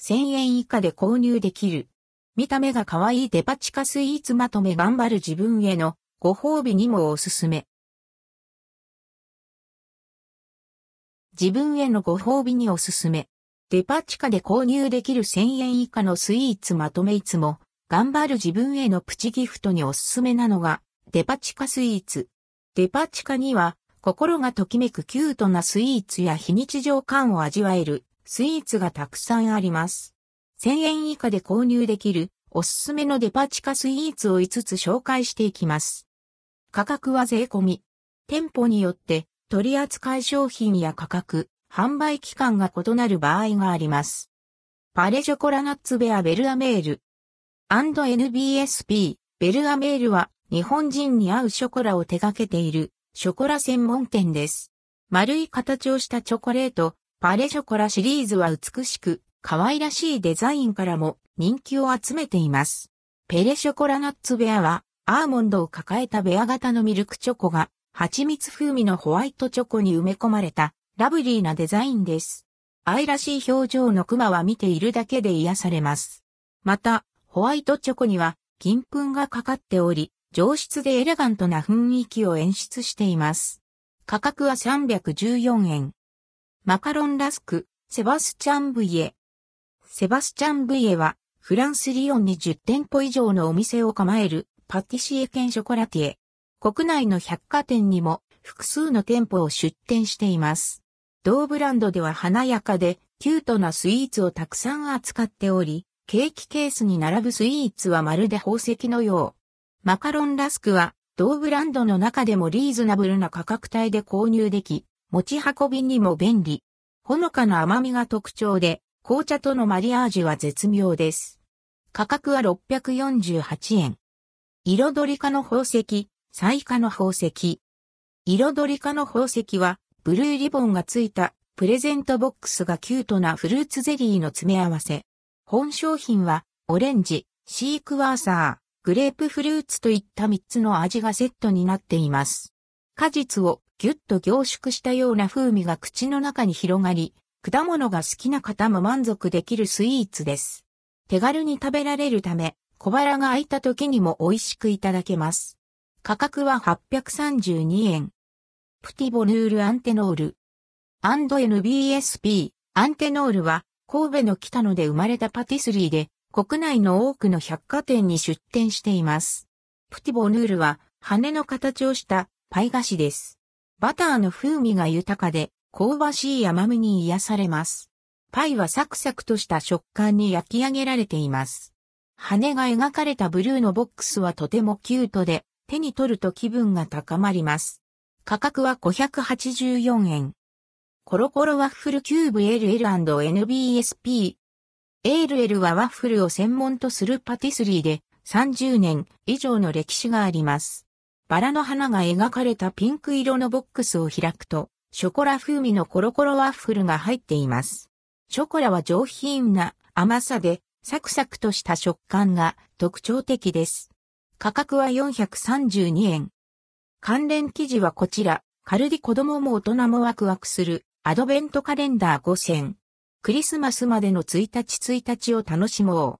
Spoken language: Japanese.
1000円以下で購入できる。見た目が可愛いデパ地下スイーツまとめ頑張る自分へのご褒美にもおすすめ。自分へのご褒美におすすめ。デパ地下で購入できる1000円以下のスイーツまとめいつも、頑張る自分へのプチギフトにおすすめなのが、デパ地下スイーツ。デパ地下には、心がときめくキュートなスイーツや非日常感を味わえるスイーツがたくさんあります。1000円以下で購入できるおすすめのデパ地下スイーツを5つ紹介していきます。価格は税込み。店舗によって取扱い商品や価格、販売期間が異なる場合があります。パレジョコラナッツベアベルアメール &NBSP ベルアメールは日本人に合うショコラを手掛けているショコラ専門店です。丸い形をしたチョコレート、パレショコラシリーズは美しく、可愛らしいデザインからも人気を集めています。ペレショコラナッツベアは、アーモンドを抱えたベア型のミルクチョコが蜂蜜風味のホワイトチョコに埋め込まれたラブリーなデザインです。愛らしい表情のクマは見ているだけで癒されます。また、ホワイトチョコには金粉がかかっており、上質でエレガントな雰囲気を演出しています。価格は314円。マカロンラスク、セバスチャンブイエ。セバスチャンブイエは、フランス・リヨンに10店舗以上のお店を構えるパティシエ兼ショコラティエ。国内の百貨店にも複数の店舗を出店しています。同ブランドでは華やかでキュートなスイーツをたくさん扱っており、ケーキケースに並ぶスイーツはまるで宝石のよう。マカロンラスクは同ブランドの中でもリーズナブルな価格帯で購入でき、持ち運びにも便利。ほのかな甘みが特徴で、紅茶とのマリアージュは絶妙です。価格は648円。彩りかの宝石、彩花の宝石。彩りかの宝石は、ブルーリボンがついたプレゼントボックスがキュートなフルーツゼリーの詰め合わせ。本商品は、オレンジ、シークワーサー、グレープフルーツといった3つの味がセットになっています。果実をギュッと凝縮したような風味が口の中に広がり、果物が好きな方も満足できるスイーツです。手軽に食べられるため、小腹が空いた時にも美味しくいただけます。価格は832円。プティボヌールアンテノール。&NBSP。アンテノールは神戸の北野で生まれたパティスリーで国内の多くの百貨店に出店しています。プティボヌールは羽の形をしたパイ菓子です。バターの風味が豊かで香ばしい甘みに癒されます。パイはサクサクとした食感に焼き上げられています。羽が描かれたブルーのボックスはとてもキュートで手に取ると気分が高まります。価格は584円。コロコロワッフルキューブ LL&NBSP。ALL はワッフルを専門とするパティスリーで30年以上の歴史があります。バラの花が描かれたピンク色のボックスを開くと、ショコラ風味のコロコロワッフルが入っています。ショコラは上品な甘さでサクサクとした食感が特徴的です。価格は432円。関連記事はこちら、カルディ子供も大人もワクワクするアドベントカレンダー5000。クリスマスまでの1日1日を楽しもう。